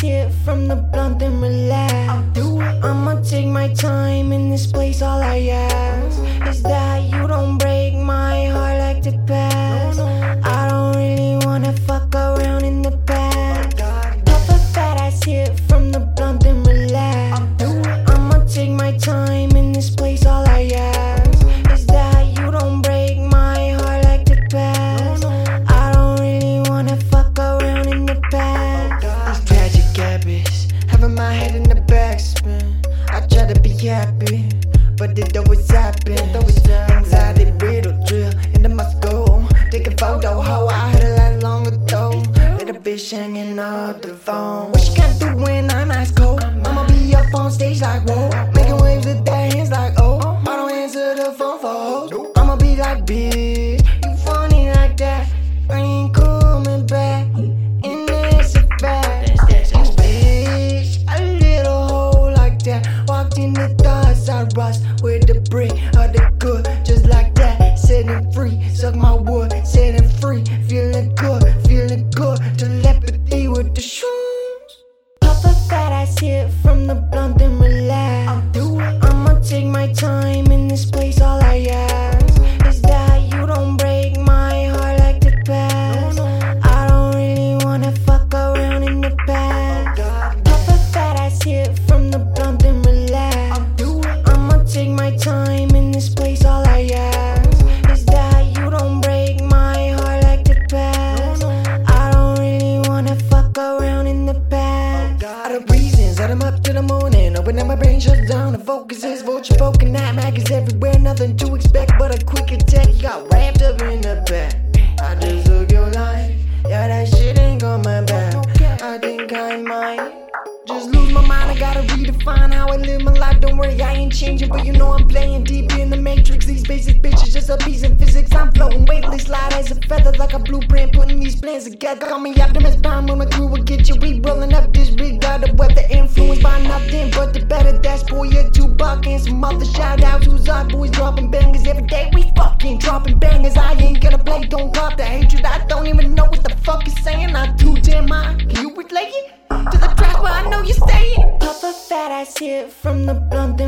hit from the blunt and relax. I'ma take my time in this place. All I ask is that you don't break my heart like the past. I don't really wanna fuck around in the past. Puff a fat ass hit from the blunt and relax. I'ma take my time in this place. All happy, but it always happen. Anxiety riddle drill into my skull. Take a photo, how I had it like long ago. Little bitch hanging up the phone. What she gonna do when I'm ice cold? I'ma be up on stage like whoa, out I'm up to the morning. Open up my brain, shut down. The focus is vulture poking at maggots everywhere. Nothing to expect but a quick attack. Got wrapped up in the back. I just took your life. Yeah, that shit ain't coming back. I think I might. Just lose my mind, I gotta redefine how I live my life. Don't worry, I ain't changing, but you know I'm playing deep in the matrix. These basic bitches, just a piece in physics. I'm floating weightless, light as a feather, like a blueprint, putting these plans together. Call me Optimus Prime when my crew will get you. We rolling dropping. I ain't gonna play, don't cop the hatred. I don't even know what the fuck you're saying. I'm too damn high. Can you relate it? To the track where I know you're staying. Puff a fat ass hit from the blunt.